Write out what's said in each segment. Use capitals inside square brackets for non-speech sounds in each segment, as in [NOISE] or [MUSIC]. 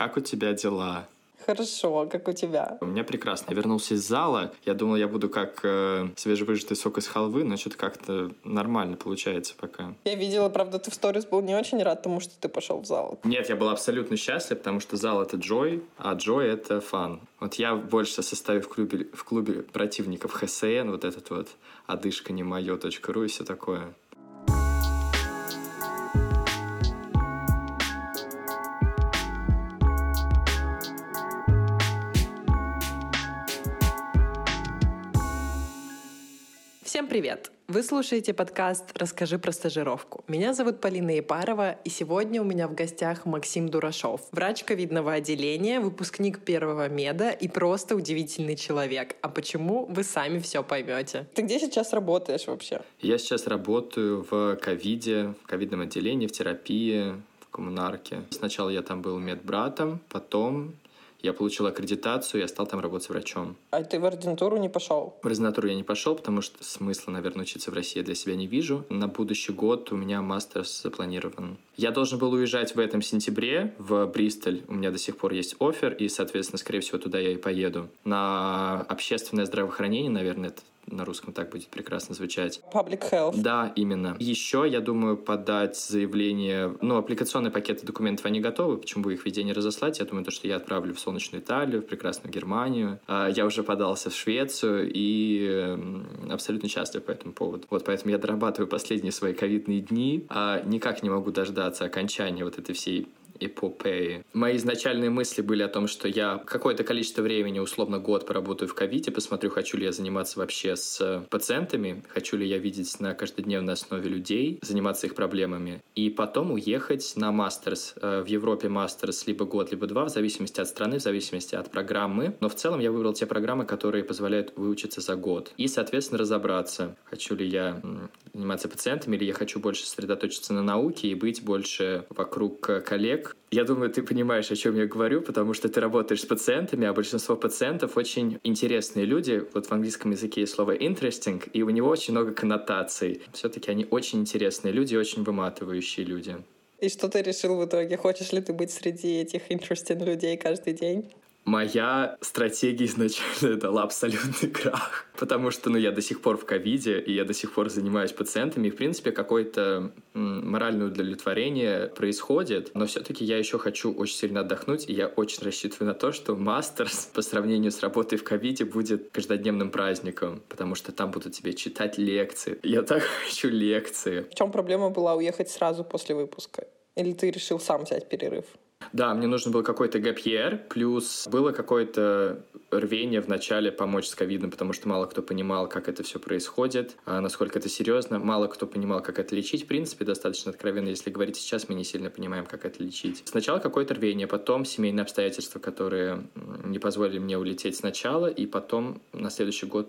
Как у тебя дела? Хорошо, как у тебя? У меня прекрасно. Я вернулся из зала. Я думал, я буду как э, свежевыжатый сок из халвы, но что-то как-то нормально получается пока. Я видела, правда, ты в сторис был не очень рад тому, что ты пошел в зал. Нет, я был абсолютно счастлив, потому что зал — это джой, а джой — это фан. Вот я больше состою в клубе, в клубе противников ХСН, вот этот вот одышка не мое .ру и все такое. Привет! Вы слушаете подкаст «Расскажи про стажировку». Меня зовут Полина Епарова, и сегодня у меня в гостях Максим Дурашов, врач ковидного отделения, выпускник первого меда и просто удивительный человек. А почему, вы сами все поймете. Ты где сейчас работаешь вообще? Я сейчас работаю в ковиде, в ковидном отделении, в терапии, в коммунарке. Сначала я там был медбратом, потом я получил аккредитацию, я стал там работать врачом. А ты в ординатуру не пошел? В ординатуру я не пошел, потому что смысла, наверное, учиться в России я для себя не вижу. На будущий год у меня мастер запланирован. Я должен был уезжать в этом сентябре в Бристоль. У меня до сих пор есть офер, и, соответственно, скорее всего, туда я и поеду. На общественное здравоохранение, наверное, это на русском так будет прекрасно звучать. Public health. Да, именно. Еще я думаю подать заявление, ну, аппликационные пакеты документов, они готовы, почему бы их везде не разослать? Я думаю, то, что я отправлю в солнечную Италию, в прекрасную Германию. А, я уже подался в Швецию и абсолютно счастлив по этому поводу. Вот поэтому я дорабатываю последние свои ковидные дни, а никак не могу дождаться окончания вот этой всей эпопеи. Мои изначальные мысли были о том, что я какое-то количество времени, условно год, поработаю в ковиде, посмотрю, хочу ли я заниматься вообще с пациентами, хочу ли я видеть на каждодневной основе людей, заниматься их проблемами, и потом уехать на мастерс. Э, в Европе мастерс либо год, либо два, в зависимости от страны, в зависимости от программы. Но в целом я выбрал те программы, которые позволяют выучиться за год. И, соответственно, разобраться, хочу ли я заниматься пациентами, или я хочу больше сосредоточиться на науке и быть больше вокруг коллег, я думаю, ты понимаешь, о чем я говорю, потому что ты работаешь с пациентами, а большинство пациентов очень интересные люди. Вот в английском языке есть слово interesting, и у него очень много коннотаций. Все-таки они очень интересные люди, очень выматывающие люди. И что ты решил в итоге? Хочешь ли ты быть среди этих interesting людей каждый день? Моя стратегия изначально дала абсолютный крах, потому что ну, я до сих пор в ковиде, и я до сих пор занимаюсь пациентами, и, в принципе, какое-то моральное удовлетворение происходит, но все-таки я еще хочу очень сильно отдохнуть, и я очень рассчитываю на то, что мастерс [LAUGHS] по сравнению с работой в ковиде будет каждодневным праздником, потому что там будут тебе читать лекции. Я так [LAUGHS] хочу лекции. В чем проблема была уехать сразу после выпуска? Или ты решил сам взять перерыв? Да, мне нужен был какой-то гапьер, плюс было какое-то рвение в начале помочь с ковидом, потому что мало кто понимал, как это все происходит, а насколько это серьезно, мало кто понимал, как это лечить. В принципе, достаточно откровенно, если говорить сейчас, мы не сильно понимаем, как это лечить. Сначала какое-то рвение, потом семейные обстоятельства, которые не позволили мне улететь сначала, и потом на следующий год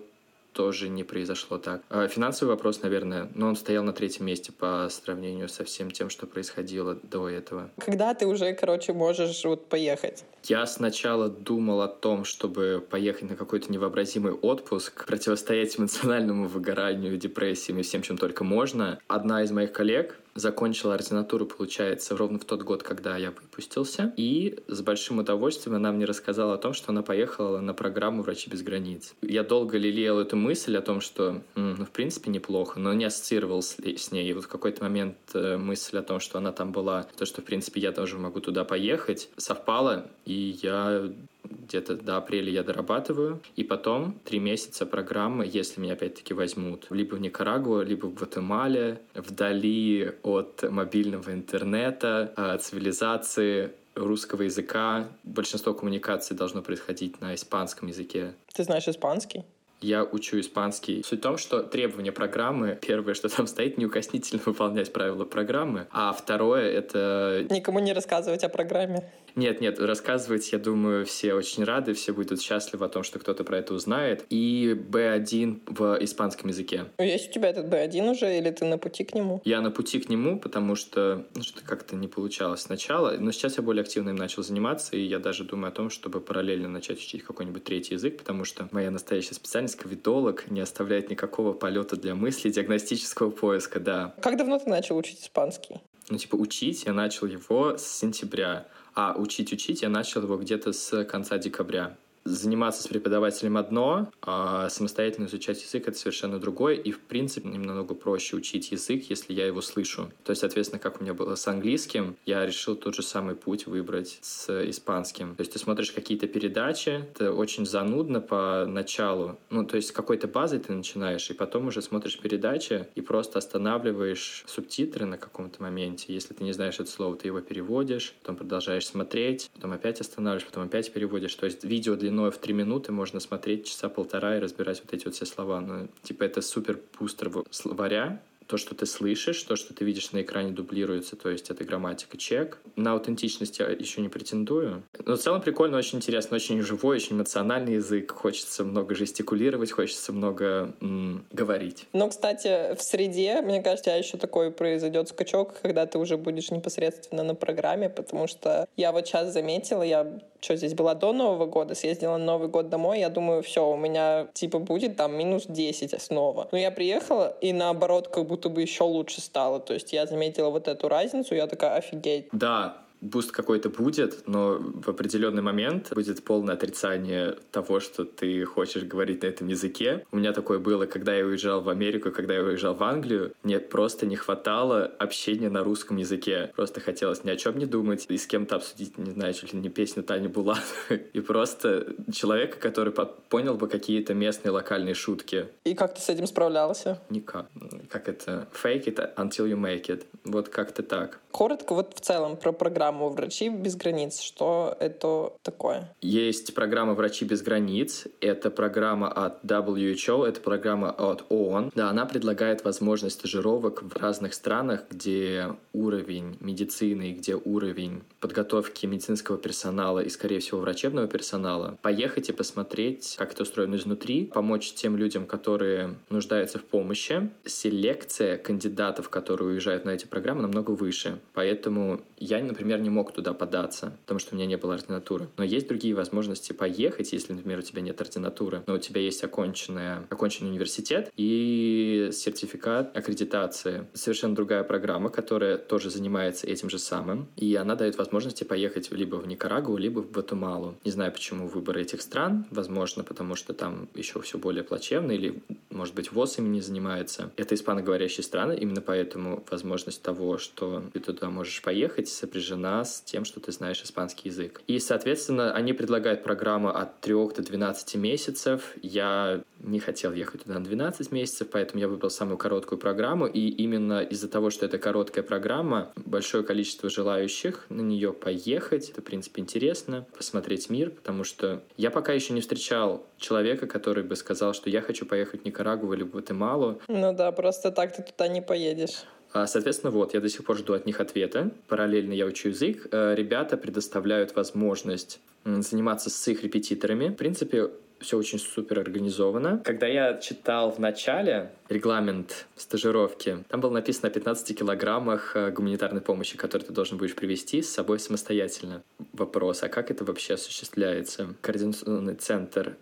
тоже не произошло так. А финансовый вопрос, наверное, но он стоял на третьем месте по сравнению со всем тем, что происходило до этого. Когда ты уже, короче, можешь вот поехать? Я сначала думал о том, чтобы поехать на какой-то невообразимый отпуск, противостоять эмоциональному выгоранию, депрессиям и всем, чем только можно. Одна из моих коллег закончила ординатуру, получается, ровно в тот год, когда я выпустился. И с большим удовольствием она мне рассказала о том, что она поехала на программу «Врачи без границ». Я долго лелеял эту мысль о том, что, ну, в принципе, неплохо, но не ассоциировал с, ней. И вот в какой-то момент э, мысль о том, что она там была, то, что, в принципе, я тоже могу туда поехать, совпала, и я где-то до апреля я дорабатываю, и потом три месяца программы, если меня опять-таки возьмут, либо в Никарагуа, либо в Гватемале, вдали от мобильного интернета, от цивилизации, русского языка. Большинство коммуникаций должно происходить на испанском языке. Ты знаешь испанский? я учу испанский. Суть в том, что требования программы, первое, что там [LAUGHS] стоит, неукоснительно выполнять правила программы, а второе — это... Никому не рассказывать о программе. Нет, нет, рассказывать, я думаю, все очень рады, все будут счастливы о том, что кто-то про это узнает. И B1 в испанском языке. Есть у тебя этот B1 уже, или ты на пути к нему? Я на пути к нему, потому что ну, что как-то не получалось сначала, но сейчас я более активно им начал заниматься, и я даже думаю о том, чтобы параллельно начать учить какой-нибудь третий язык, потому что моя настоящая специальность ковидолог не оставляет никакого полета для мысли, диагностического поиска, да. Как давно ты начал учить испанский? Ну, типа, учить я начал его с сентября, А учить-учить я начал его где-то с конца декабря заниматься с преподавателем одно, а самостоятельно изучать язык — это совершенно другое, и, в принципе, немного проще учить язык, если я его слышу. То есть, соответственно, как у меня было с английским, я решил тот же самый путь выбрать с испанским. То есть ты смотришь какие-то передачи, это очень занудно по началу. Ну, то есть с какой-то базой ты начинаешь, и потом уже смотришь передачи и просто останавливаешь субтитры на каком-то моменте. Если ты не знаешь это слово, ты его переводишь, потом продолжаешь смотреть, потом опять останавливаешь, потом опять переводишь. То есть видео для длиной в три минуты можно смотреть часа полтора и разбирать вот эти вот все слова. Ну, типа, это супер бустер словаря, то, что ты слышишь, то, что ты видишь на экране, дублируется, то есть это грамматика чек. На аутентичность я еще не претендую. Но в целом прикольно, очень интересно, очень живой, очень эмоциональный язык. Хочется много жестикулировать, хочется много м- говорить. Но, кстати, в среде, мне кажется, еще такой произойдет скачок, когда ты уже будешь непосредственно на программе, потому что я вот сейчас заметила, я что здесь была до Нового года, съездила на Новый год домой, я думаю, все, у меня типа будет там минус 10 снова. Но я приехала, и наоборот, как будто бы еще лучше стало. То есть я заметила вот эту разницу, я такая, офигеть. Да, буст какой-то будет, но в определенный момент будет полное отрицание того, что ты хочешь говорить на этом языке. У меня такое было, когда я уезжал в Америку, когда я уезжал в Англию. Мне просто не хватало общения на русском языке. Просто хотелось ни о чем не думать и с кем-то обсудить, не знаю, чуть ли не песню Тани Булановой. [LAUGHS] И просто человека, который понял бы какие-то местные локальные шутки. И как ты с этим справлялся? Никак. Как это? Fake it until you make it. Вот как-то так. Коротко вот в целом про программу «Врачи без границ». Что это такое? Есть программа «Врачи без границ». Это программа от WHO, это программа от ООН. Да, она предлагает возможность стажировок в разных странах, где уровень медицины, где уровень подготовки медицинского персонала и, скорее всего, врачебного персонала. Поехать и посмотреть, как это устроено изнутри, помочь тем людям, которые нуждаются в помощи. Селекция кандидатов, которые уезжают на эти программы, намного выше. Поэтому я, например, не мог туда податься, потому что у меня не было ординатуры. Но есть другие возможности поехать, если, например, у тебя нет ординатуры, но у тебя есть оконченная, оконченный университет и сертификат аккредитации. Совершенно другая программа, которая тоже занимается этим же самым. И она дает возможности поехать либо в Никарагуа, либо в Гватемалу. Не знаю, почему выбор этих стран. Возможно, потому что там еще все более плачевно, или, может быть, ВОЗ ими не занимается. Это испаноговорящие страны, именно поэтому возможность того, что ты туда можешь поехать, сопряжена с тем, что ты знаешь испанский язык. И, соответственно, они предлагают программу от 3 до 12 месяцев. Я не хотел ехать туда на 12 месяцев, поэтому я выбрал самую короткую программу. И именно из-за того, что это короткая программа, большое количество желающих на нее поехать. Это, в принципе, интересно, посмотреть мир, потому что я пока еще не встречал человека, который бы сказал, что я хочу поехать в Никарагуа или в Гватемалу. Ну да, просто так ты туда не поедешь. А, соответственно, вот, я до сих пор жду от них ответа. Параллельно я учу язык. Э, ребята предоставляют возможность заниматься с их репетиторами. В принципе, все очень супер организовано. Когда я читал в начале регламент стажировки, там было написано о 15 килограммах э, гуманитарной помощи, которые ты должен будешь привезти с собой самостоятельно. Вопрос, а как это вообще осуществляется? Координационный центр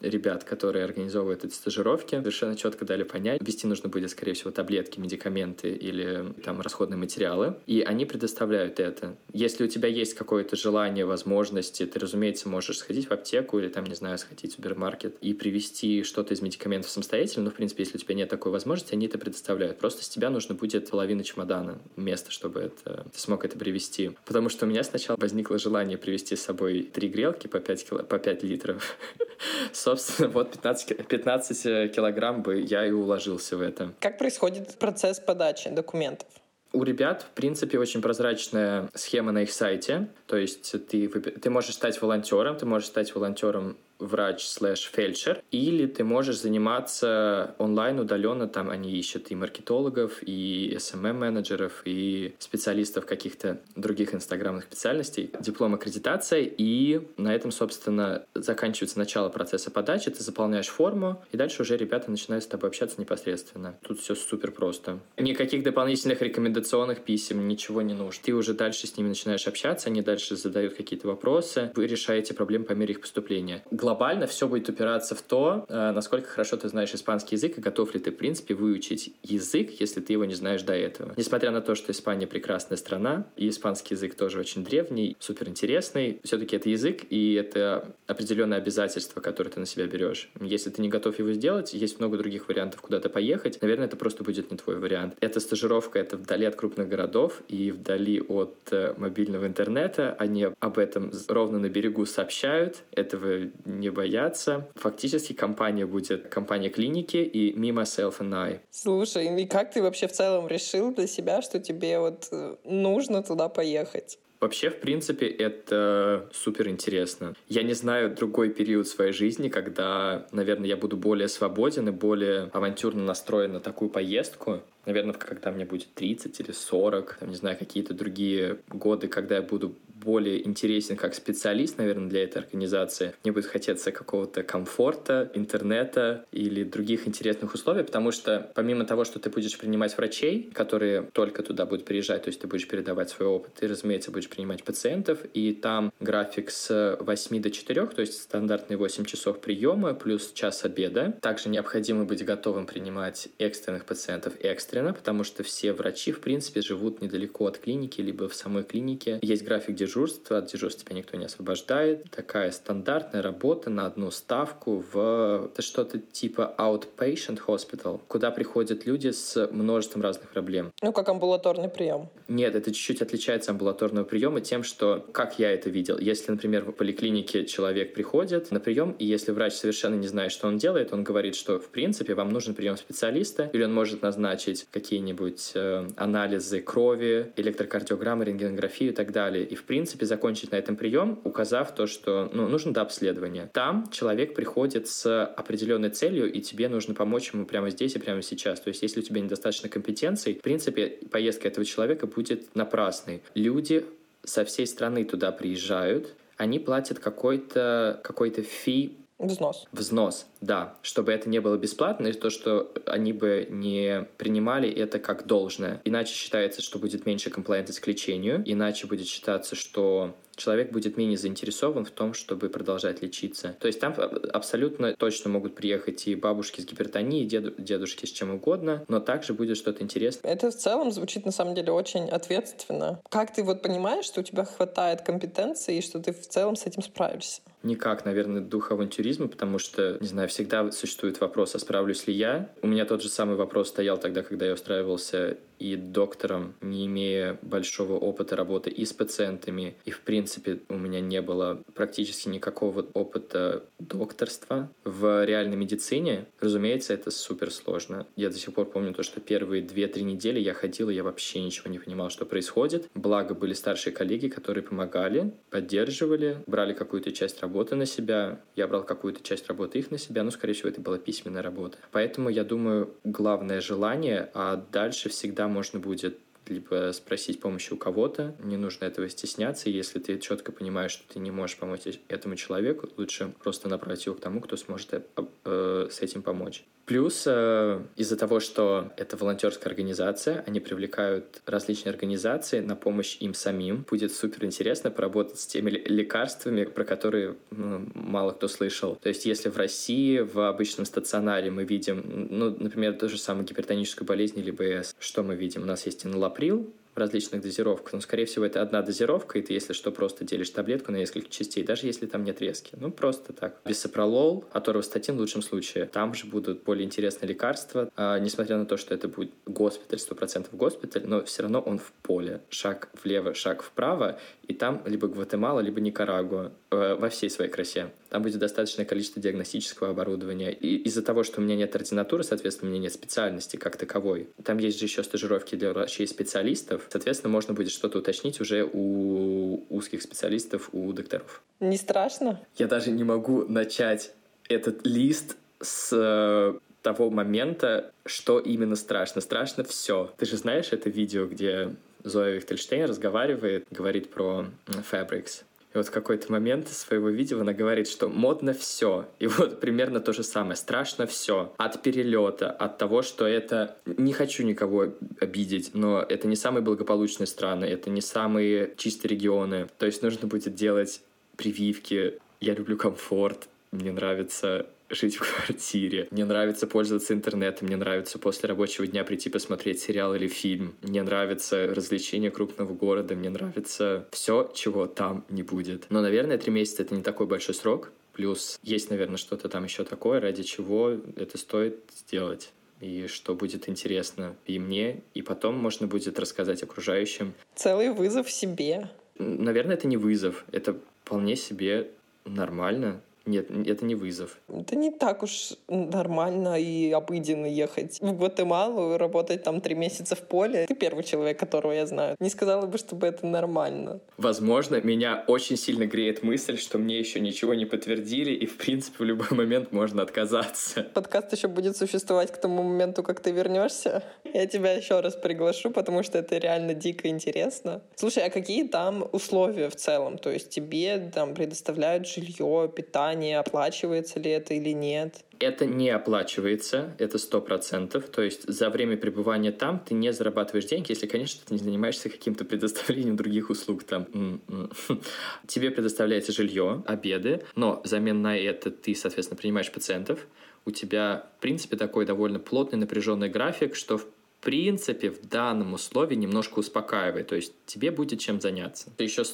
ребят, которые организовывают эти стажировки, совершенно четко дали понять, вести нужно будет, скорее всего, таблетки, медикаменты или там расходные материалы, и они предоставляют это. Если у тебя есть какое-то желание, возможности, ты, разумеется, можешь сходить в аптеку или там, не знаю, сходить в супермаркет и привезти что-то из медикаментов самостоятельно, но, в принципе, если у тебя нет такой возможности, они это предоставляют. Просто с тебя нужно будет половина чемодана, места, чтобы это, ты смог это привезти. Потому что у меня сначала возникло желание привезти с собой три грелки по 5, кило, по 5 литров. [LAUGHS] Собственно, вот 15, 15 килограмм бы я и уложился в это. Как происходит процесс подачи документов? У ребят, в принципе, очень прозрачная схема на их сайте. То есть ты, ты можешь стать волонтером, ты можешь стать волонтером врач слэш фельдшер, или ты можешь заниматься онлайн удаленно, там они ищут и маркетологов, и SMM-менеджеров, и специалистов каких-то других инстаграмных специальностей, диплом аккредитация, и на этом, собственно, заканчивается начало процесса подачи, ты заполняешь форму, и дальше уже ребята начинают с тобой общаться непосредственно. Тут все супер просто. Никаких дополнительных рекомендационных писем, ничего не нужно. Ты уже дальше с ними начинаешь общаться, они дальше задают какие-то вопросы, вы решаете проблемы по мере их поступления глобально все будет упираться в то, э, насколько хорошо ты знаешь испанский язык и готов ли ты, в принципе, выучить язык, если ты его не знаешь до этого. Несмотря на то, что Испания прекрасная страна, и испанский язык тоже очень древний, супер интересный, все-таки это язык, и это определенное обязательство, которое ты на себя берешь. Если ты не готов его сделать, есть много других вариантов куда-то поехать, наверное, это просто будет не твой вариант. Эта стажировка, это вдали от крупных городов и вдали от э, мобильного интернета, они об этом ровно на берегу сообщают, этого не боятся. Фактически компания будет компания клиники и Me, Myself and I. Слушай, и как ты вообще в целом решил для себя, что тебе вот э, нужно туда поехать? Вообще, в принципе, это супер интересно. Я не знаю другой период своей жизни, когда, наверное, я буду более свободен и более авантюрно настроен на такую поездку. Наверное, когда мне будет 30 или 40, там, не знаю, какие-то другие годы, когда я буду более интересен как специалист, наверное, для этой организации. Мне будет хотеться какого-то комфорта, интернета или других интересных условий, потому что помимо того, что ты будешь принимать врачей, которые только туда будут приезжать, то есть ты будешь передавать свой опыт, ты, разумеется, будешь принимать пациентов, и там график с 8 до 4, то есть стандартные 8 часов приема плюс час обеда. Также необходимо быть готовым принимать экстренных пациентов экстренно, потому что все врачи, в принципе, живут недалеко от клиники, либо в самой клинике. Есть график дежурства, дежурства, от дежурства тебя никто не освобождает. Такая стандартная работа на одну ставку в что-то типа outpatient hospital, куда приходят люди с множеством разных проблем. Ну, как амбулаторный прием. Нет, это чуть-чуть отличается от амбулаторного приема тем, что, как я это видел, если, например, в поликлинике человек приходит на прием, и если врач совершенно не знает, что он делает, он говорит, что, в принципе, вам нужен прием специалиста, или он может назначить какие-нибудь э, анализы крови, электрокардиограммы, рентгенографию и так далее. И, в принципе, принципе, закончить на этом прием, указав то, что ну, нужно до обследования. Там человек приходит с определенной целью, и тебе нужно помочь ему прямо здесь и прямо сейчас. То есть, если у тебя недостаточно компетенций, в принципе, поездка этого человека будет напрасной. Люди со всей страны туда приезжают, они платят какой-то какой-то фи Взнос. Взнос, да. Чтобы это не было бесплатно, и то, что они бы не принимали это как должное. Иначе считается, что будет меньше комплайентность к лечению, иначе будет считаться, что человек будет менее заинтересован в том, чтобы продолжать лечиться. То есть там абсолютно точно могут приехать и бабушки с гипертонией, и деду, дедушки с чем угодно, но также будет что-то интересное. Это в целом звучит на самом деле очень ответственно. Как ты вот понимаешь, что у тебя хватает компетенции и что ты в целом с этим справишься? Никак, наверное, дух авантюризма, потому что, не знаю, всегда существует вопрос, а справлюсь ли я. У меня тот же самый вопрос стоял тогда, когда я устраивался и доктором, не имея большого опыта работы и с пациентами, и в принципе у меня не было практически никакого опыта докторства в реальной медицине. Разумеется, это супер сложно. Я до сих пор помню то, что первые 2-3 недели я ходил, и я вообще ничего не понимал, что происходит. Благо были старшие коллеги, которые помогали, поддерживали, брали какую-то часть работы на себя. Я брал какую-то часть работы их на себя, но, скорее всего, это была письменная работа. Поэтому, я думаю, главное желание, а дальше всегда всегда можно будет либо спросить помощи у кого-то, не нужно этого стесняться, если ты четко понимаешь, что ты не можешь помочь этому человеку, лучше просто направить его к тому, кто сможет э, э, с этим помочь. Плюс э, из-за того, что это волонтерская организация, они привлекают различные организации на помощь им самим. Будет супер интересно поработать с теми лекарствами, про которые ну, мало кто слышал. То есть, если в России в обычном стационаре мы видим, ну, например, ту же самую гипертоническую болезнь или БС, что мы видим? У нас есть инолаприл, в различных дозировках. Но, скорее всего, это одна дозировка, и ты, если что, просто делишь таблетку на несколько частей, даже если там нет резки. Ну, просто так. Бисопролол, аторвостатин в лучшем случае. Там же будут более интересные лекарства. А, несмотря на то, что это будет госпиталь, 100% госпиталь, но все равно он в поле. Шаг влево, шаг вправо, и там либо Гватемала, либо Никарагуа э, во всей своей красе. Там будет достаточное количество диагностического оборудования. И из-за того, что у меня нет ординатуры, соответственно, у меня нет специальности как таковой. Там есть же еще стажировки для врачей-специалистов. Соответственно, можно будет что-то уточнить уже у узких специалистов, у докторов. Не страшно? Я даже не могу начать этот лист с э, того момента, что именно страшно. Страшно все. Ты же знаешь это видео, где Зоя Вихтельштейн разговаривает, говорит про Fabrics. И вот в какой-то момент своего видео она говорит, что модно все. И вот примерно то же самое. Страшно все. От перелета, от того, что это... Не хочу никого обидеть, но это не самые благополучные страны, это не самые чистые регионы. То есть нужно будет делать прививки. Я люблю комфорт мне нравится жить в квартире. Мне нравится пользоваться интернетом, мне нравится после рабочего дня прийти посмотреть сериал или фильм. Мне нравится развлечение крупного города, мне нравится все, чего там не будет. Но, наверное, три месяца — это не такой большой срок. Плюс есть, наверное, что-то там еще такое, ради чего это стоит сделать и что будет интересно и мне, и потом можно будет рассказать окружающим. Целый вызов себе. Наверное, это не вызов, это вполне себе нормально. Нет, это не вызов. Это не так уж нормально и обыденно ехать в Гватемалу работать там три месяца в поле. Ты первый человек, которого я знаю. Не сказала бы, чтобы это нормально. Возможно, меня очень сильно греет мысль, что мне еще ничего не подтвердили, и, в принципе, в любой момент можно отказаться. Подкаст еще будет существовать к тому моменту, как ты вернешься. Я тебя еще раз приглашу, потому что это реально дико интересно. Слушай, а какие там условия в целом? То есть тебе там предоставляют жилье, питание, питание, оплачивается ли это или нет? Это не оплачивается, это сто процентов. То есть за время пребывания там ты не зарабатываешь деньги, если, конечно, ты не занимаешься каким-то предоставлением других услуг там. [LAUGHS] Тебе предоставляется жилье, обеды, но взамен на это ты, соответственно, принимаешь пациентов. У тебя, в принципе, такой довольно плотный напряженный график, что в принципе в данном условии немножко успокаивает. То есть тебе будет чем заняться. Ты еще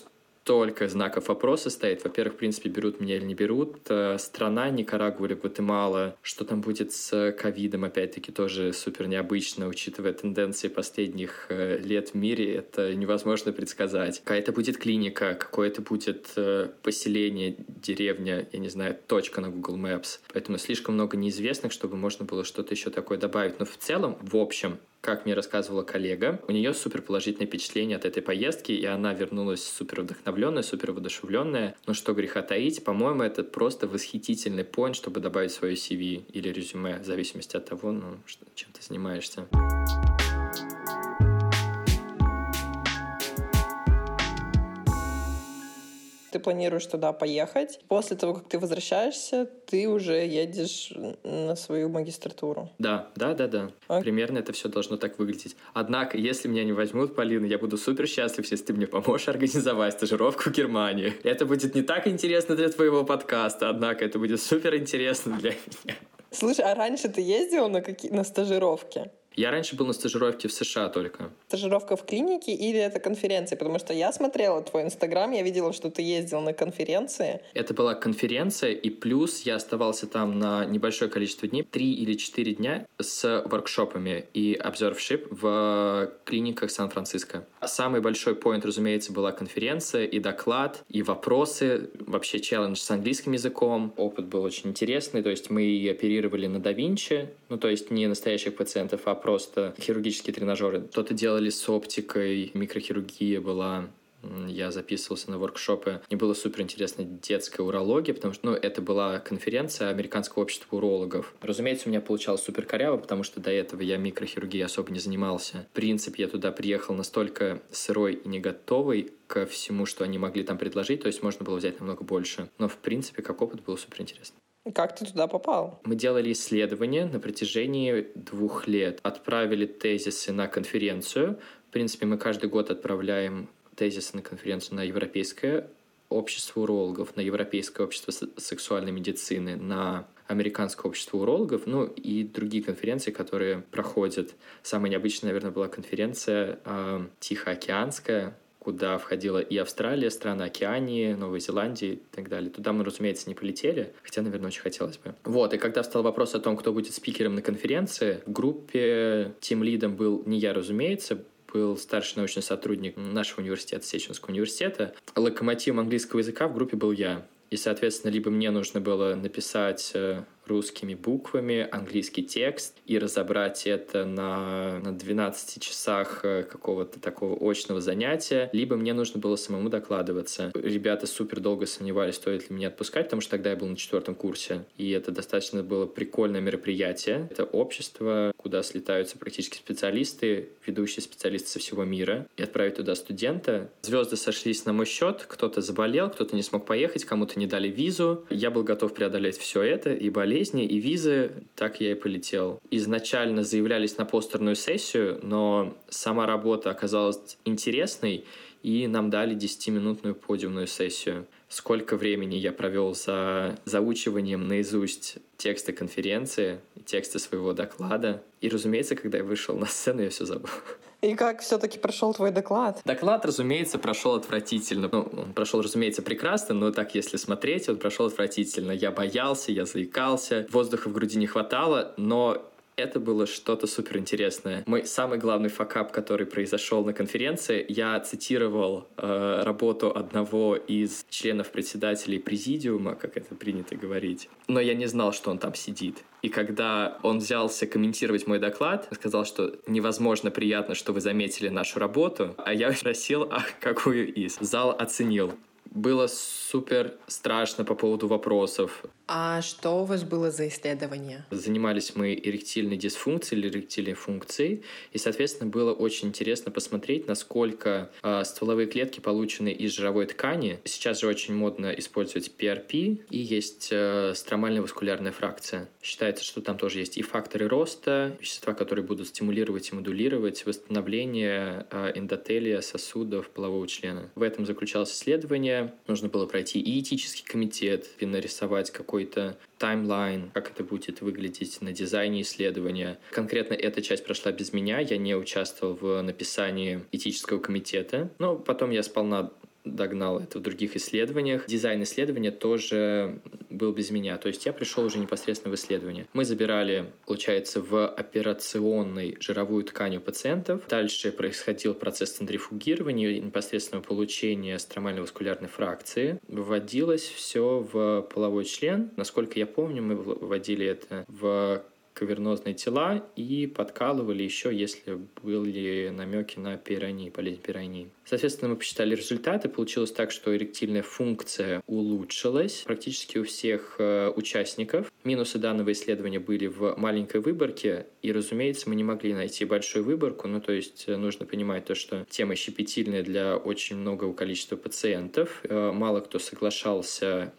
столько знаков вопроса стоит. Во-первых, в принципе, берут меня или не берут. Э, страна Никарагуа или Гватемала. Что там будет с ковидом, опять-таки, тоже супер необычно, учитывая тенденции последних э, лет в мире. Это невозможно предсказать. Какая это будет клиника, какое это будет э, поселение, деревня, я не знаю, точка на Google Maps. Поэтому слишком много неизвестных, чтобы можно было что-то еще такое добавить. Но в целом, в общем, как мне рассказывала коллега, у нее супер положительное впечатление от этой поездки, и она вернулась супер вдохновленная, супер воодушевленная. Но что греха таить, по-моему, это просто восхитительный поинт, чтобы добавить свое CV или резюме, в зависимости от того, ну, чем ты занимаешься. Планируешь туда поехать. После того, как ты возвращаешься, ты уже едешь на свою магистратуру. Да, да, да, да. А? Примерно это все должно так выглядеть. Однако, если меня не возьмут, Полина, я буду супер счастлив, если ты мне поможешь организовать стажировку в Германии. Это будет не так интересно для твоего подкаста, однако это будет супер интересно для меня. Слушай, а раньше ты ездил на, какие... на стажировки? Я раньше был на стажировке в США только. Стажировка в клинике или это конференция? Потому что я смотрела твой инстаграм, я видела, что ты ездил на конференции. Это была конференция, и плюс я оставался там на небольшое количество дней, три или четыре дня с воркшопами и observership в клиниках Сан-Франциско. Самый большой поинт, разумеется, была конференция и доклад, и вопросы, вообще челлендж с английским языком. Опыт был очень интересный, то есть мы оперировали на да ну то есть не настоящих пациентов, а просто хирургические тренажеры. Что-то делали с оптикой, микрохирургия была, я записывался на воркшопы. Мне было супер интересно детская урология, потому что ну, это была конференция Американского общества урологов. Разумеется, у меня получалось супер коряво, потому что до этого я микрохирургией особо не занимался. В принципе, я туда приехал настолько сырой и не готовый ко всему, что они могли там предложить, то есть можно было взять намного больше. Но, в принципе, как опыт было супер интересно. Как ты туда попал? Мы делали исследования на протяжении двух лет. Отправили тезисы на конференцию. В принципе, мы каждый год отправляем тезисы на конференцию на Европейское общество урологов, на Европейское общество сексуальной медицины, на Американское общество урологов, ну и другие конференции, которые проходят. Самая необычная, наверное, была конференция э, Тихоокеанская, куда входила и Австралия, страны Океании, Новой Зеландии и так далее. Туда мы, разумеется, не полетели, хотя, наверное, очень хотелось бы. Вот, и когда встал вопрос о том, кто будет спикером на конференции, в группе тем лидом был не я, разумеется, был старший научный сотрудник нашего университета, Сеченского университета. Локомотивом английского языка в группе был я. И, соответственно, либо мне нужно было написать э, русскими буквами английский текст и разобрать это на, на 12 часах э, какого-то такого очного занятия, либо мне нужно было самому докладываться. Ребята супер долго сомневались, стоит ли меня отпускать, потому что тогда я был на четвертом курсе, и это достаточно было прикольное мероприятие. Это общество, куда слетаются практически специалисты, ведущие специалисты со всего мира, и отправить туда студента. Звезды сошлись на мой счет, кто-то заболел, кто-то не смог поехать, кому-то не дали визу. Я был готов преодолеть все это и болеть, болезни и визы, так я и полетел. Изначально заявлялись на постерную сессию, но сама работа оказалась интересной, и нам дали 10-минутную подиумную сессию. сколько времени я провел за заучиванием наизусть текста конференции, текста своего доклада. И, разумеется, когда я вышел на сцену, я все забыл. И как все-таки прошел твой доклад? Доклад, разумеется, прошел отвратительно. Ну, он прошел, разумеется, прекрасно, но так, если смотреть, он прошел отвратительно. Я боялся, я заикался, воздуха в груди не хватало, но это было что-то супер интересное. Мой самый главный факап, который произошел на конференции, я цитировал э, работу одного из членов председателей президиума, как это принято говорить, но я не знал, что он там сидит. И когда он взялся комментировать мой доклад, сказал, что невозможно приятно, что вы заметили нашу работу, а я спросил, а какую из? Зал оценил. Было супер страшно по поводу вопросов. А что у вас было за исследование? Занимались мы эректильной дисфункцией или эректильной функцией, и, соответственно, было очень интересно посмотреть, насколько э, стволовые клетки получены из жировой ткани. Сейчас же очень модно использовать PRP, и есть э, стромальная васкулярная фракция. Считается, что там тоже есть и факторы роста, вещества, которые будут стимулировать и модулировать восстановление э, эндотелия сосудов полового члена. В этом заключалось исследование. Нужно было пройти и этический комитет, и нарисовать какой какой-то таймлайн, как это будет выглядеть на дизайне исследования. Конкретно эта часть прошла без меня, я не участвовал в написании этического комитета, но потом я сполна догнал это в других исследованиях. Дизайн исследования тоже был без меня. То есть я пришел уже непосредственно в исследование. Мы забирали, получается, в операционной жировую ткань у пациентов. Дальше происходил процесс центрифугирования непосредственного получения стромальной васкулярной фракции. Вводилось все в половой член. Насколько я помню, мы вводили это в кавернозные тела и подкалывали еще, если были намеки на пирании, болезнь пирании. Соответственно, мы посчитали результаты. Получилось так, что эректильная функция улучшилась практически у всех э, участников. Минусы данного исследования были в маленькой выборке, и, разумеется, мы не могли найти большую выборку. Ну, то есть э, нужно понимать то, что тема щепетильная для очень многого количества пациентов. Э, мало кто соглашался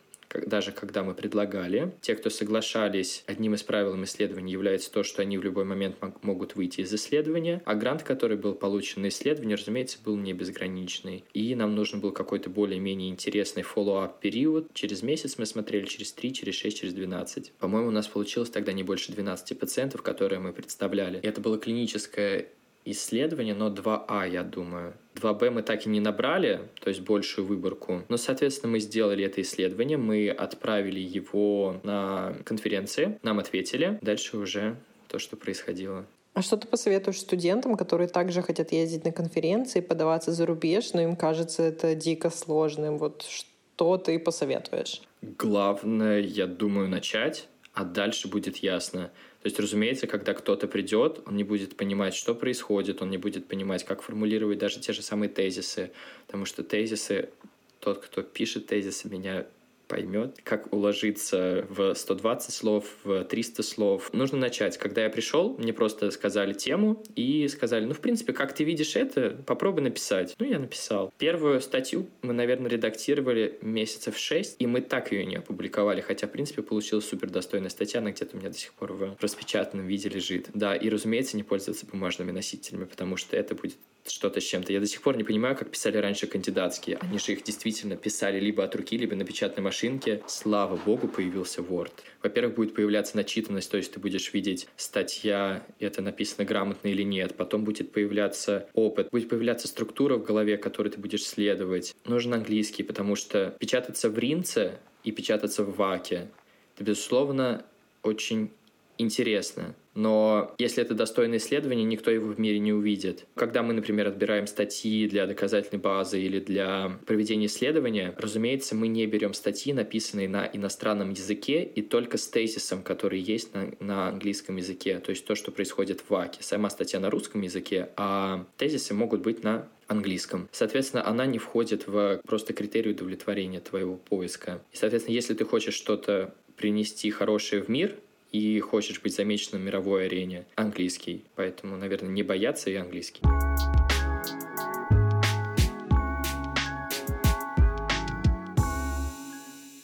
даже когда мы предлагали. Те, кто соглашались, одним из правил исследования является то, что они в любой момент могут выйти из исследования, а грант, который был получен на исследование, разумеется, был не безграничный. И нам нужен был какой-то более-менее интересный follow-up период. Через месяц мы смотрели, через 3, через 6, через 12. По-моему, у нас получилось тогда не больше 12 пациентов, которые мы представляли. И это было клиническое исследование, но 2А, я думаю. 2Б мы так и не набрали, то есть большую выборку. Но, соответственно, мы сделали это исследование, мы отправили его на конференции, нам ответили. Дальше уже то, что происходило. А что ты посоветуешь студентам, которые также хотят ездить на конференции, подаваться за рубеж, но им кажется это дико сложным? Вот что ты посоветуешь? Главное, я думаю, начать, а дальше будет ясно. То есть, разумеется, когда кто-то придет, он не будет понимать, что происходит, он не будет понимать, как формулировать даже те же самые тезисы, потому что тезисы, тот, кто пишет тезисы, меня поймет, как уложиться в 120 слов, в 300 слов. Нужно начать. Когда я пришел, мне просто сказали тему и сказали, ну, в принципе, как ты видишь это, попробуй написать. Ну, я написал. Первую статью мы, наверное, редактировали месяцев 6, и мы так ее не опубликовали, хотя, в принципе, получилась супер достойная статья, она где-то у меня до сих пор в распечатанном виде лежит. Да, и, разумеется, не пользоваться бумажными носителями, потому что это будет что-то с чем-то. Я до сих пор не понимаю, как писали раньше кандидатские. Они же их действительно писали либо от руки, либо на печатной машинке. Слава богу, появился Word. Во-первых, будет появляться начитанность, то есть ты будешь видеть статья, это написано грамотно или нет. Потом будет появляться опыт, будет появляться структура в голове, которой ты будешь следовать. Нужен английский, потому что печататься в ринце и печататься в ваке, это, безусловно, очень интересно. Но если это достойное исследование, никто его в мире не увидит. Когда мы, например, отбираем статьи для доказательной базы или для проведения исследования, разумеется, мы не берем статьи, написанные на иностранном языке и только с тезисом, который есть на, на английском языке. То есть то, что происходит в ВАКе. Сама статья на русском языке, а тезисы могут быть на английском. Соответственно, она не входит в просто критерий удовлетворения твоего поиска. И, соответственно, если ты хочешь что-то принести хорошее в мир, и хочешь быть замеченным в мировой арене, английский. Поэтому, наверное, не бояться и английский.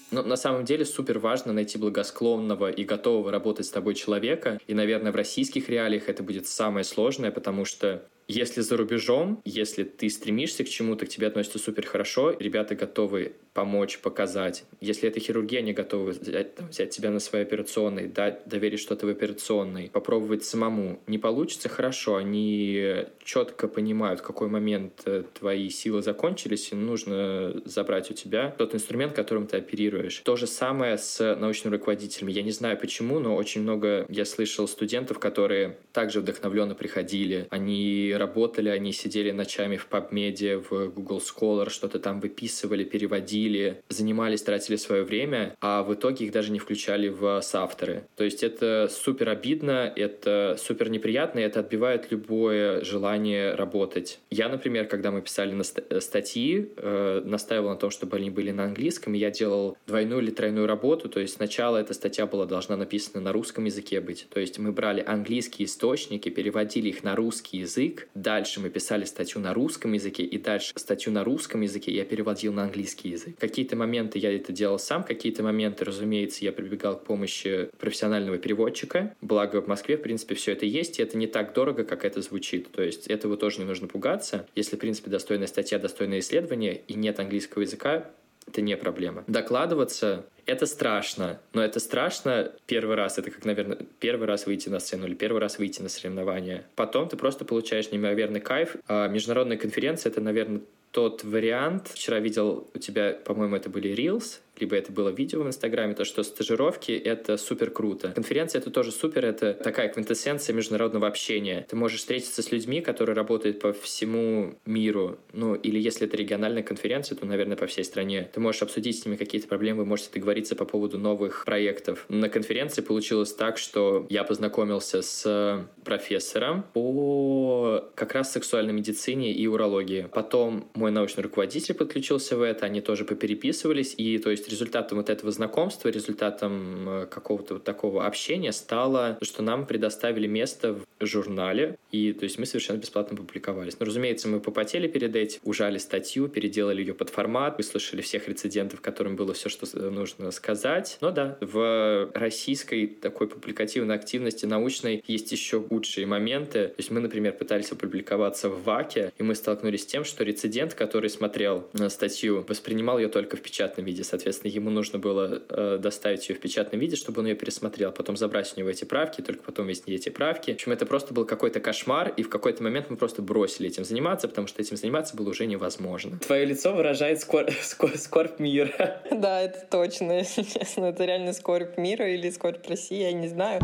Но на самом деле супер важно найти благосклонного и готового работать с тобой человека. И, наверное, в российских реалиях это будет самое сложное, потому что если за рубежом, если ты стремишься к чему-то, к тебе относятся супер хорошо, ребята готовы помочь, показать. Если это хирургия, они готовы взять, взять тебя на свои операционные, дать, доверить что-то в операционной, попробовать самому. Не получится хорошо, они четко понимают, в какой момент э, твои силы закончились, и нужно забрать у тебя тот инструмент, которым ты оперируешь. То же самое с научными руководителями. Я не знаю почему, но очень много я слышал студентов, которые также вдохновленно приходили. Они работали, они сидели ночами в PubMed, в Google Scholar, что-то там выписывали, переводили, занимались, тратили свое время, а в итоге их даже не включали в соавторы. То есть это супер обидно, это супер неприятно, и это отбивает любое желание работать. Я, например, когда мы писали на э, статьи, э, настаивал на том, чтобы они были на английском, и я делал двойную или тройную работу, то есть сначала эта статья была должна написана на русском языке быть, то есть мы брали английские источники, переводили их на русский язык, дальше мы писали статью на русском языке, и дальше статью на русском языке я переводил на английский язык. Какие-то моменты я это делал сам, какие-то моменты, разумеется, я прибегал к помощи профессионального переводчика. Благо в Москве, в принципе, все это есть, и это не так дорого, как это звучит. То есть этого тоже не нужно пугаться. Если, в принципе, достойная статья, достойное исследование, и нет английского языка, это не проблема. Докладываться это страшно, но это страшно первый раз. Это как, наверное, первый раз выйти на сцену или первый раз выйти на соревнования. Потом ты просто получаешь неимоверный кайф. А международная конференция — это, наверное, тот вариант. Вчера видел у тебя, по-моему, это были Reels, либо это было видео в Инстаграме, то, что стажировки — это супер круто. Конференция — это тоже супер, это такая квинтэссенция международного общения. Ты можешь встретиться с людьми, которые работают по всему миру, ну, или если это региональная конференция, то, наверное, по всей стране. Ты можешь обсудить с ними какие-то проблемы, вы можете договориться по поводу новых проектов. На конференции получилось так, что я познакомился с профессором по как раз сексуальной медицине и урологии. Потом мой научный руководитель подключился в это, они тоже попереписывались, и то есть есть результатом вот этого знакомства, результатом э, какого-то вот такого общения стало, что нам предоставили место в журнале, и то есть мы совершенно бесплатно публиковались. Но, разумеется, мы попотели перед этим, ужали статью, переделали ее под формат, выслушали всех рецидентов, которым было все, что нужно сказать. Но да, в российской такой публикативной активности научной есть еще худшие моменты. То есть мы, например, пытались опубликоваться в ВАКе, и мы столкнулись с тем, что рецидент, который смотрел на статью, воспринимал ее только в печатном виде. Соответственно, Соответственно, ему нужно было э, доставить ее в печатном виде, чтобы он ее пересмотрел, потом забрать у него эти правки, только потом вести эти правки. В общем, это просто был какой-то кошмар, и в какой-то момент мы просто бросили этим заниматься, потому что этим заниматься было уже невозможно. Твое лицо выражает скор... [LAUGHS] скор... скорбь мира. [LAUGHS] Да, это точно, [LAUGHS] если честно. Это реально скорбь мира или скорбь России, я не знаю.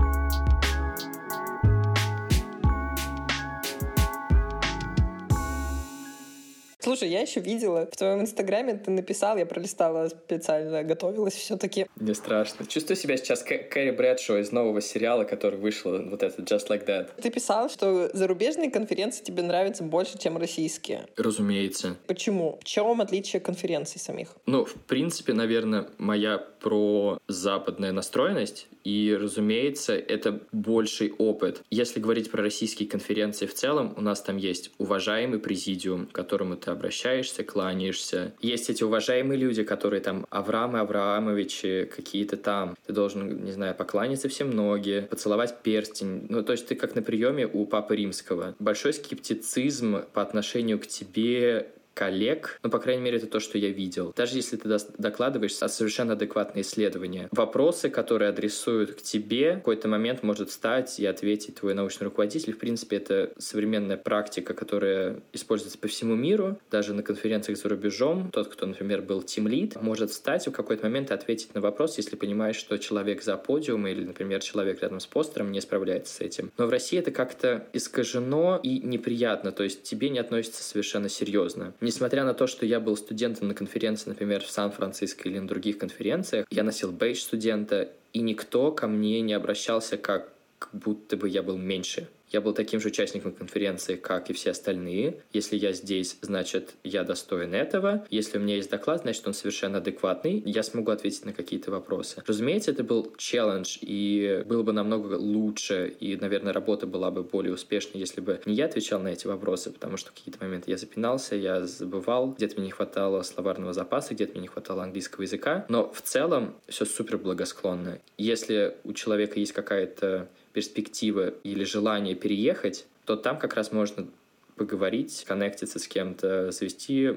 Слушай, я еще видела в твоем инстаграме, ты написал, я пролистала специально, готовилась все-таки. Не страшно. Чувствую себя сейчас Кэрри Брэдшоу из нового сериала, который вышел, вот этот Just Like That. Ты писал, что зарубежные конференции тебе нравятся больше, чем российские. Разумеется. Почему? В чем отличие конференций самих? Ну, в принципе, наверное, моя про западная настроенность и, разумеется, это больший опыт. Если говорить про российские конференции в целом, у нас там есть уважаемый президиум, к которому ты обращаешься, кланяешься. Есть эти уважаемые люди, которые там Авраамы Авраамовичи, какие-то там. Ты должен, не знаю, покланяться всем ноги, поцеловать перстень. Ну, то есть ты как на приеме у Папы Римского. Большой скептицизм по отношению к тебе коллег, ну, по крайней мере, это то, что я видел. Даже если ты докладываешь совершенно адекватные исследования, вопросы, которые адресуют к тебе, в какой-то момент может встать и ответить твой научный руководитель. В принципе, это современная практика, которая используется по всему миру, даже на конференциях за рубежом. Тот, кто, например, был тимлид, может встать в какой-то момент и ответить на вопрос, если понимаешь, что человек за подиумом или, например, человек рядом с постером не справляется с этим. Но в России это как-то искажено и неприятно, то есть тебе не относится совершенно серьезно. Несмотря на то, что я был студентом на конференции, например, в Сан-Франциско или на других конференциях, я носил бейдж студента, и никто ко мне не обращался как будто бы я был меньше. Я был таким же участником конференции, как и все остальные. Если я здесь, значит, я достоин этого. Если у меня есть доклад, значит, он совершенно адекватный. Я смогу ответить на какие-то вопросы. Разумеется, это был челлендж, и было бы намного лучше, и, наверное, работа была бы более успешной, если бы не я отвечал на эти вопросы, потому что в какие-то моменты я запинался, я забывал, где-то мне не хватало словарного запаса, где-то мне не хватало английского языка. Но в целом все супер благосклонно. Если у человека есть какая-то перспектива или желание переехать, то там как раз можно поговорить, коннектиться с кем-то, завести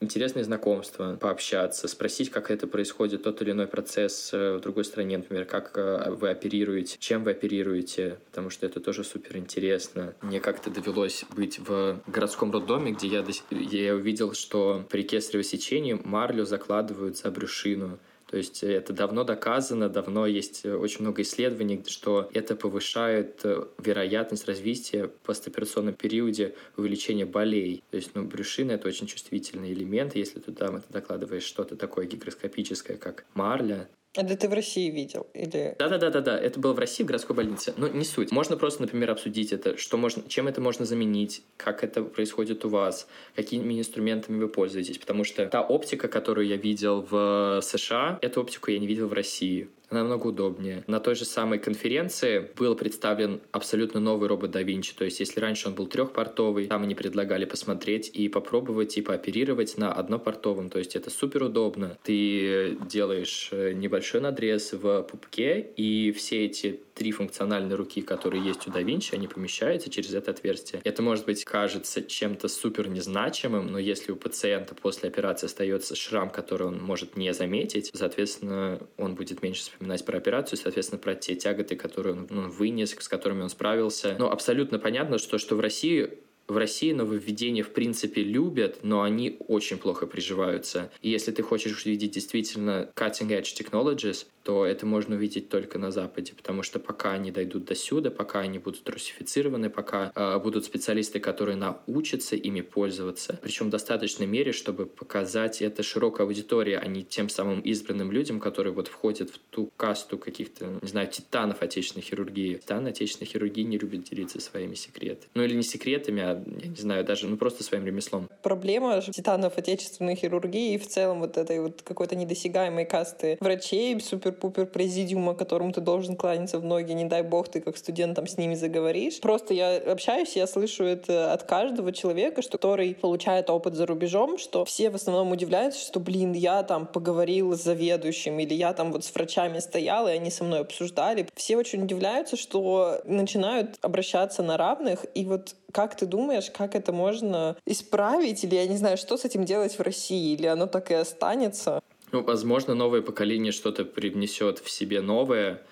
интересные знакомства, пообщаться, спросить, как это происходит, тот или иной процесс э, в другой стране, например, как э, вы оперируете, чем вы оперируете, потому что это тоже супер интересно. Мне как-то довелось быть в городском роддоме, где я, я увидел, что при кесарево сечении марлю закладывают за брюшину. То есть это давно доказано, давно есть очень много исследований, что это повышает э, вероятность развития в постоперационном периоде увеличения болей. То есть ну, брюшина — это очень чувствительный элемент. Если туда ты докладываешь что-то такое гигроскопическое, как марля, это ты в России видел? Или... Да-да-да-да-да. Это было в России, в городской больнице. Но не суть. Можно просто, например, обсудить это, что можно, чем это можно заменить, как это происходит у вас, какими инструментами вы пользуетесь. Потому что та оптика, которую я видел в США, эту оптику я не видел в России намного удобнее. На той же самой конференции был представлен абсолютно новый робот да Винчи. То есть, если раньше он был трехпортовый, там они предлагали посмотреть и попробовать и пооперировать на однопортовом. То есть, это супер удобно. Ты делаешь э, небольшой надрез в пупке, и все эти три функциональные руки, которые есть у да Винчи, они помещаются через это отверстие. Это, может быть, кажется чем-то супер незначимым, но если у пациента после операции остается шрам, который он может не заметить, соответственно, он будет меньше вспоминать про операцию, соответственно, про те тяготы, которые он ну, вынес, с которыми он справился. Но абсолютно понятно, что, что в России в России нововведения в принципе любят, но они очень плохо приживаются. И если ты хочешь увидеть действительно cutting-edge technologies, то это можно увидеть только на Западе, потому что пока они дойдут до сюда, пока они будут русифицированы, пока э, будут специалисты, которые научатся ими пользоваться, причем в достаточной мере, чтобы показать это широкой аудитории, а не тем самым избранным людям, которые вот входят в ту касту каких-то, не знаю, титанов отечественной хирургии. Титаны отечественной хирургии не любят делиться своими секретами. Ну или не секретами, а, я не знаю, даже, ну просто своим ремеслом. Проблема титанов отечественной хирургии и в целом вот этой вот какой-то недосягаемой касты врачей, супер супер-пупер президиума, которому ты должен кланяться в ноги, не дай бог ты как студент там с ними заговоришь. Просто я общаюсь, я слышу это от каждого человека, что, который получает опыт за рубежом, что все в основном удивляются, что, блин, я там поговорил с заведующим, или я там вот с врачами стоял, и они со мной обсуждали. Все очень удивляются, что начинают обращаться на равных, и вот как ты думаешь, как это можно исправить, или я не знаю, что с этим делать в России, или оно так и останется? Ну, возможно, новое поколение что-то привнесет в себе новое,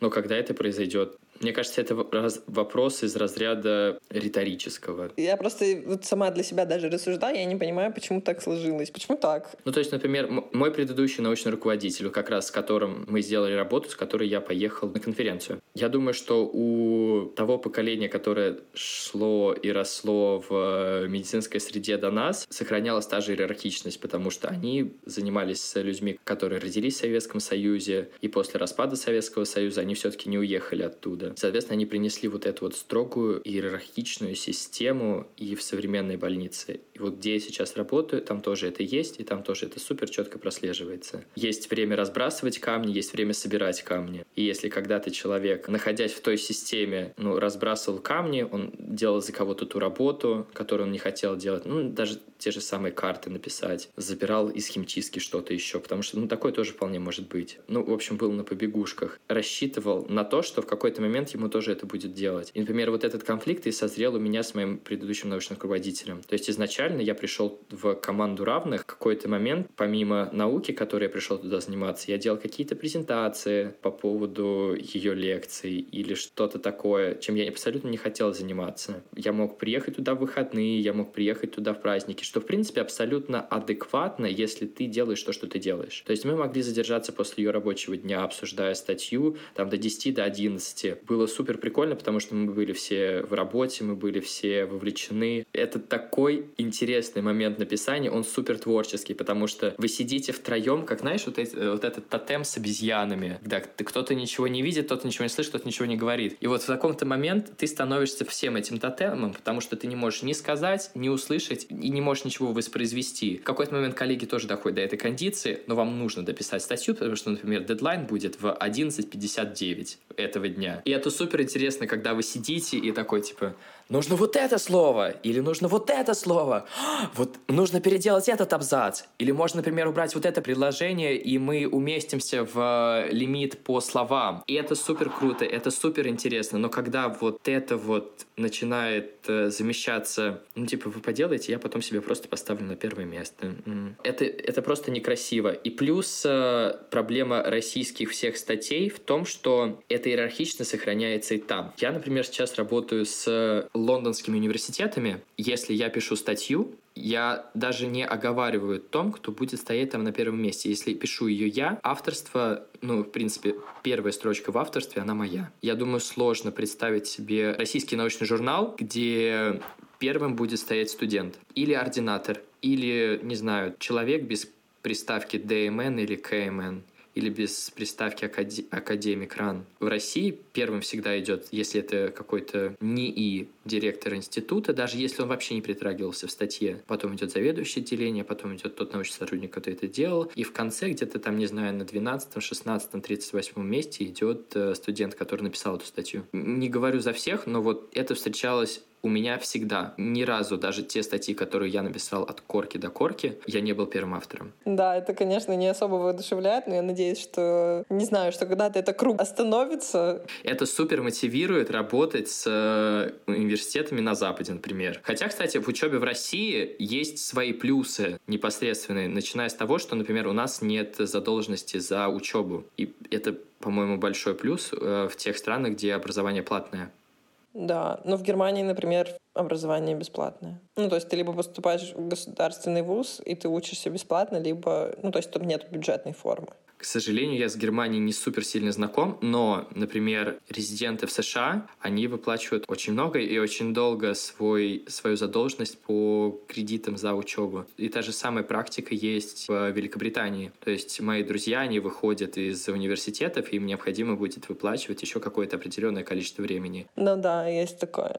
но когда это произойдет, мне кажется, это вопрос из разряда риторического. Я просто вот сама для себя даже рассуждаю, я не понимаю, почему так сложилось. Почему так? Ну, то есть, например, мой предыдущий научный руководитель, как раз с которым мы сделали работу, с которой я поехал на конференцию. Я думаю, что у того поколения, которое шло и росло в медицинской среде до нас, сохранялась та же иерархичность, потому что они занимались людьми, которые родились в Советском Союзе, и после распада Советского Союза они все-таки не уехали оттуда года. Соответственно, они принесли вот эту вот строгую иерархичную систему и в современной больнице. И вот где я сейчас работаю, там тоже это есть, и там тоже это супер четко прослеживается. Есть время разбрасывать камни, есть время собирать камни. И если когда-то человек, находясь в той системе, ну, разбрасывал камни, он делал за кого-то ту работу, которую он не хотел делать, ну, даже те же самые карты написать, забирал из химчистки что-то еще, потому что, ну, такое тоже вполне может быть. Ну, в общем, был на побегушках. Рассчитывал на то, что в какой-то момент момент ему тоже это будет делать. И, например, вот этот конфликт и созрел у меня с моим предыдущим научным руководителем. То есть изначально я пришел в команду равных. В какой-то момент, помимо науки, которой я пришел туда заниматься, я делал какие-то презентации по поводу ее лекций или что-то такое, чем я абсолютно не хотел заниматься. Я мог приехать туда в выходные, я мог приехать туда в праздники, что, в принципе, абсолютно адекватно, если ты делаешь то, что ты делаешь. То есть мы могли задержаться после ее рабочего дня, обсуждая статью, там, до 10, до 11, было супер прикольно, потому что мы были все в работе, мы были все вовлечены. Это такой интересный момент написания, он супер творческий, потому что вы сидите втроем, как, знаешь, вот, эти, вот этот тотем с обезьянами, когда кто-то ничего не видит, кто-то ничего не слышит, кто-то ничего не говорит. И вот в таком-то момент ты становишься всем этим тотемом, потому что ты не можешь ни сказать, ни услышать, и не можешь ничего воспроизвести. В какой-то момент коллеги тоже доходят до этой кондиции, но вам нужно дописать статью, потому что, например, дедлайн будет в 11.59 этого дня. И это супер интересно, когда вы сидите и такой, типа, нужно вот это слово, или нужно вот это слово, [GASPS] вот нужно переделать этот абзац, или можно, например, убрать вот это предложение, и мы уместимся в лимит по словам. И это супер круто, это супер интересно, но когда вот это вот начинает э, замещаться, ну, типа, вы поделаете, я потом себе просто поставлю на первое место. Это, это просто некрасиво. И плюс э, проблема российских всех статей в том, что это иерархично сохраняется и там. Я, например, сейчас работаю с лондонскими университетами. Если я пишу статью, я даже не оговариваю том, кто будет стоять там на первом месте. Если пишу ее я, авторство, ну, в принципе, первая строчка в авторстве, она моя. Я думаю, сложно представить себе российский научный журнал, где первым будет стоять студент или ординатор, или, не знаю, человек без приставки DMN или KMN или без приставки академик ран. В России первым всегда идет, если это какой-то НИИ, директор института, даже если он вообще не притрагивался в статье. Потом идет заведующее отделение, потом идет тот научный сотрудник, который это делал. И в конце, где-то там, не знаю, на 12, 16, 38 месте идет э, студент, который написал эту статью. Не говорю за всех, но вот это встречалось у меня всегда, ни разу, даже те статьи, которые я написал от корки до корки, я не был первым автором. Да, это, конечно, не особо воодушевляет, но я надеюсь, что, не знаю, что когда-то это круг остановится. Это супер мотивирует работать с э, университетами на Западе, например. Хотя, кстати, в учебе в России есть свои плюсы непосредственные, начиная с того, что, например, у нас нет задолженности за учебу. И это, по-моему, большой плюс э, в тех странах, где образование платное. Да, но в Германии, например, образование бесплатное. Ну, то есть ты либо поступаешь в государственный вуз, и ты учишься бесплатно, либо, ну, то есть там нет бюджетной формы. К сожалению, я с Германией не супер сильно знаком, но, например, резиденты в США, они выплачивают очень много и очень долго свой, свою задолженность по кредитам за учебу. И та же самая практика есть в Великобритании. То есть мои друзья, они выходят из университетов, им необходимо будет выплачивать еще какое-то определенное количество времени. Ну да, есть такое.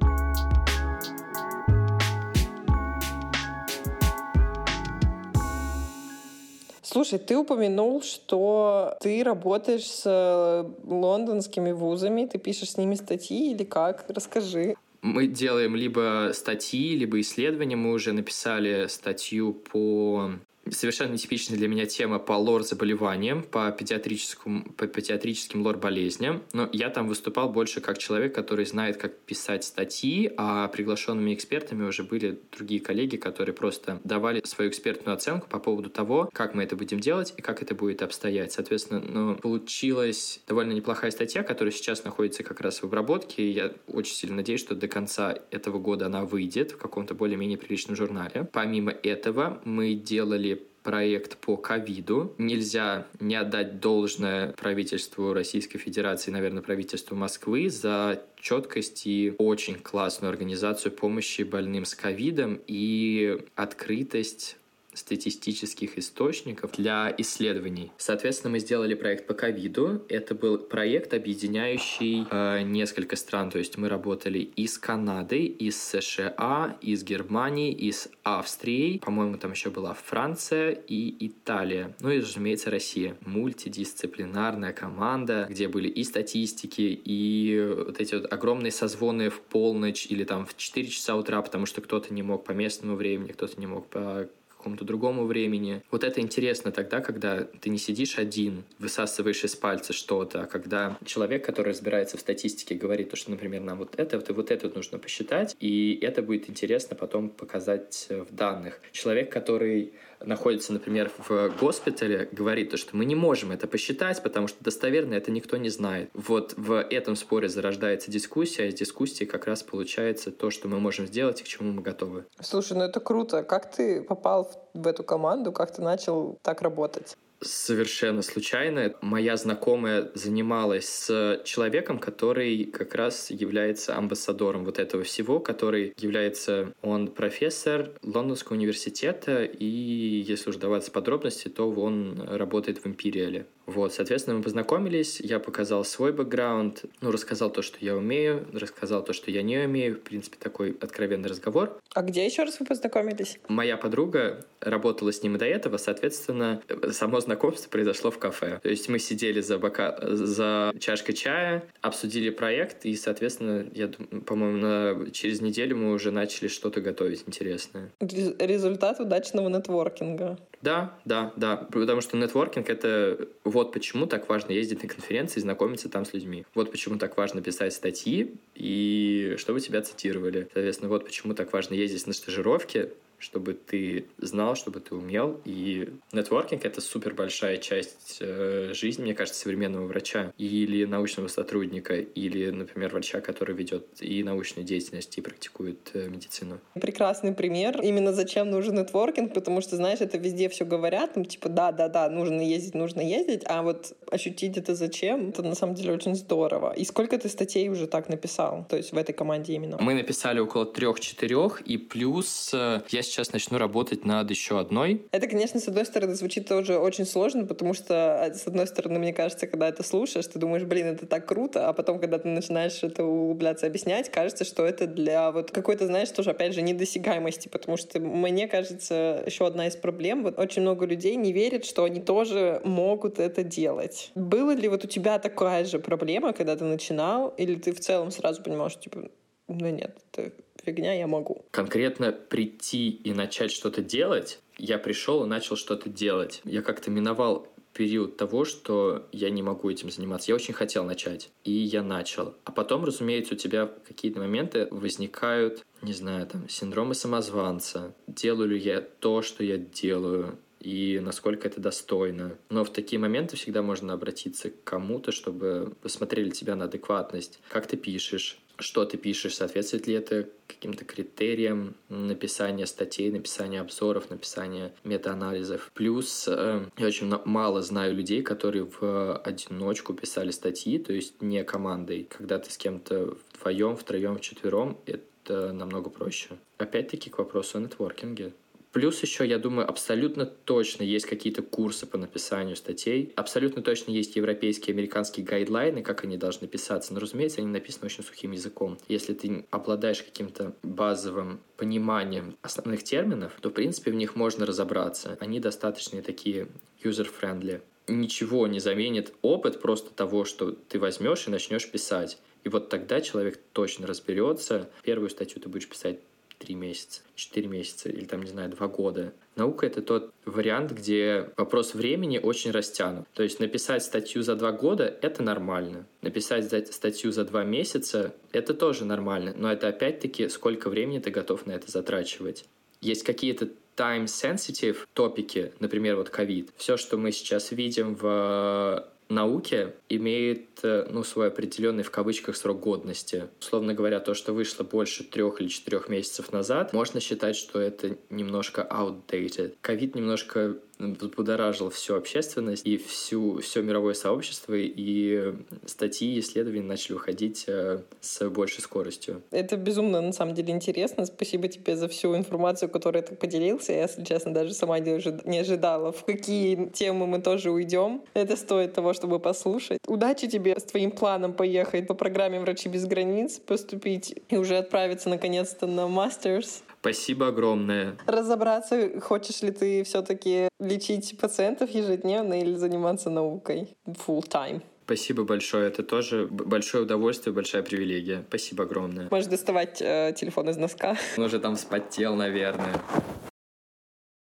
Слушай, ты упомянул, что ты работаешь с э, лондонскими вузами, ты пишешь с ними статьи или как? Расскажи. Мы делаем либо статьи, либо исследования. Мы уже написали статью по совершенно нетипичная для меня тема по лор-заболеваниям, по, педиатрическому, по педиатрическим лор-болезням. Но я там выступал больше как человек, который знает, как писать статьи, а приглашенными экспертами уже были другие коллеги, которые просто давали свою экспертную оценку по поводу того, как мы это будем делать и как это будет обстоять. Соответственно, ну, получилась довольно неплохая статья, которая сейчас находится как раз в обработке, я очень сильно надеюсь, что до конца этого года она выйдет в каком-то более-менее приличном журнале. Помимо этого, мы делали проект по ковиду. Нельзя не отдать должное правительству Российской Федерации, наверное, правительству Москвы за четкость и очень классную организацию помощи больным с ковидом и открытость статистических источников для исследований. Соответственно, мы сделали проект по ковиду. Это был проект, объединяющий э, несколько стран. То есть мы работали и с Канадой, и с США, и с Германией, и с Австрией. По-моему, там еще была Франция и Италия. Ну и, разумеется, Россия. Мультидисциплинарная команда, где были и статистики, и вот эти вот огромные созвоны в полночь или там в 4 часа утра, потому что кто-то не мог по местному времени, кто-то не мог по какому-то другому времени. Вот это интересно тогда, когда ты не сидишь один, высасываешь из пальца что-то, а когда человек, который разбирается в статистике, говорит, что, например, нам вот это, вот, вот это нужно посчитать, и это будет интересно потом показать в данных. Человек, который находится, например, в госпитале, говорит то, что мы не можем это посчитать, потому что достоверно это никто не знает. Вот в этом споре зарождается дискуссия, а из дискуссии как раз получается то, что мы можем сделать и к чему мы готовы. Слушай, ну это круто. Как ты попал в эту команду, как ты начал так работать? Совершенно случайно. Моя знакомая занималась с человеком, который как раз является амбассадором вот этого всего, который является, он профессор Лондонского университета, и если уж даваться подробности, то он работает в Империале. Вот, соответственно, мы познакомились, я показал свой бэкграунд, ну, рассказал то, что я умею, рассказал то, что я не умею, в принципе, такой откровенный разговор. А где еще раз вы познакомились? Моя подруга работала с ним и до этого, соответственно, само знакомство произошло в кафе. То есть мы сидели за, бока... за чашкой чая, обсудили проект, и, соответственно, я, по-моему, на... через неделю мы уже начали что-то готовить интересное. Результат удачного нетворкинга. Да, да, да. Потому что нетворкинг — это вот почему так важно ездить на конференции и знакомиться там с людьми. Вот почему так важно писать статьи и чтобы тебя цитировали. Соответственно, вот почему так важно ездить на стажировки, чтобы ты знал, чтобы ты умел. И нетворкинг — это супер большая часть э, жизни, мне кажется, современного врача или научного сотрудника, или, например, врача, который ведет и научную деятельность, и практикует э, медицину. Прекрасный пример. Именно зачем нужен нетворкинг, потому что, знаешь, это везде все говорят, там, типа, да-да-да, нужно ездить, нужно ездить, а вот ощутить это зачем, это на самом деле очень здорово. И сколько ты статей уже так написал, то есть в этой команде именно? Мы написали около трех-четырех, и плюс э, я сейчас начну работать над еще одной. Это, конечно, с одной стороны звучит тоже очень сложно, потому что, а, с одной стороны, мне кажется, когда это слушаешь, ты думаешь, блин, это так круто, а потом, когда ты начинаешь это углубляться, объяснять, кажется, что это для вот какой-то, знаешь, тоже, опять же, недосягаемости, потому что мне кажется, еще одна из проблем, вот очень много людей не верят, что они тоже могут это делать. Было ли вот у тебя такая же проблема, когда ты начинал, или ты в целом сразу понимал, что, типа, ну нет, это фигня, я могу. Конкретно прийти и начать что-то делать, я пришел и начал что-то делать. Я как-то миновал период того, что я не могу этим заниматься. Я очень хотел начать, и я начал. А потом, разумеется, у тебя какие-то моменты возникают, не знаю, там, синдромы самозванца. Делаю ли я то, что я делаю? и насколько это достойно. Но в такие моменты всегда можно обратиться к кому-то, чтобы посмотрели тебя на адекватность. Как ты пишешь, что ты пишешь, соответствует ли это каким-то критериям написания статей, написания обзоров, написания метаанализов. Плюс э, я очень мало знаю людей, которые в одиночку писали статьи, то есть не командой. Когда ты с кем-то вдвоем, втроем, вчетвером, это намного проще. Опять-таки к вопросу о нетворкинге. Плюс еще, я думаю, абсолютно точно есть какие-то курсы по написанию статей. Абсолютно точно есть европейские, американские гайдлайны, как они должны писаться. Но, разумеется, они написаны очень сухим языком. Если ты обладаешь каким-то базовым пониманием основных терминов, то, в принципе, в них можно разобраться. Они достаточно такие user-friendly. Ничего не заменит опыт просто того, что ты возьмешь и начнешь писать. И вот тогда человек точно разберется. Первую статью ты будешь писать три месяца, четыре месяца или там, не знаю, два года. Наука — это тот вариант, где вопрос времени очень растянут. То есть написать статью за два года — это нормально. Написать статью за два месяца — это тоже нормально. Но это опять-таки сколько времени ты готов на это затрачивать. Есть какие-то time-sensitive топики, например, вот ковид. Все, что мы сейчас видим в науке имеет э, ну, свой определенный в кавычках срок годности. Условно говоря, то, что вышло больше трех или четырех месяцев назад, можно считать, что это немножко outdated. Ковид немножко взбудоражил всю общественность и всю, все мировое сообщество, и статьи и исследования начали уходить э, с большей скоростью. Это безумно, на самом деле, интересно. Спасибо тебе за всю информацию, которой ты поделился. Я, если честно, даже сама не ожидала, в какие темы мы тоже уйдем. Это стоит того, чтобы послушать. Удачи тебе с твоим планом поехать по программе «Врачи без границ», поступить и уже отправиться наконец-то на мастерс. Спасибо огромное. Разобраться, хочешь ли ты все-таки лечить пациентов ежедневно или заниматься наукой full time. Спасибо большое. Это тоже большое удовольствие, большая привилегия. Спасибо огромное. Можешь доставать э, телефон из носка. Он уже там вспотел, наверное.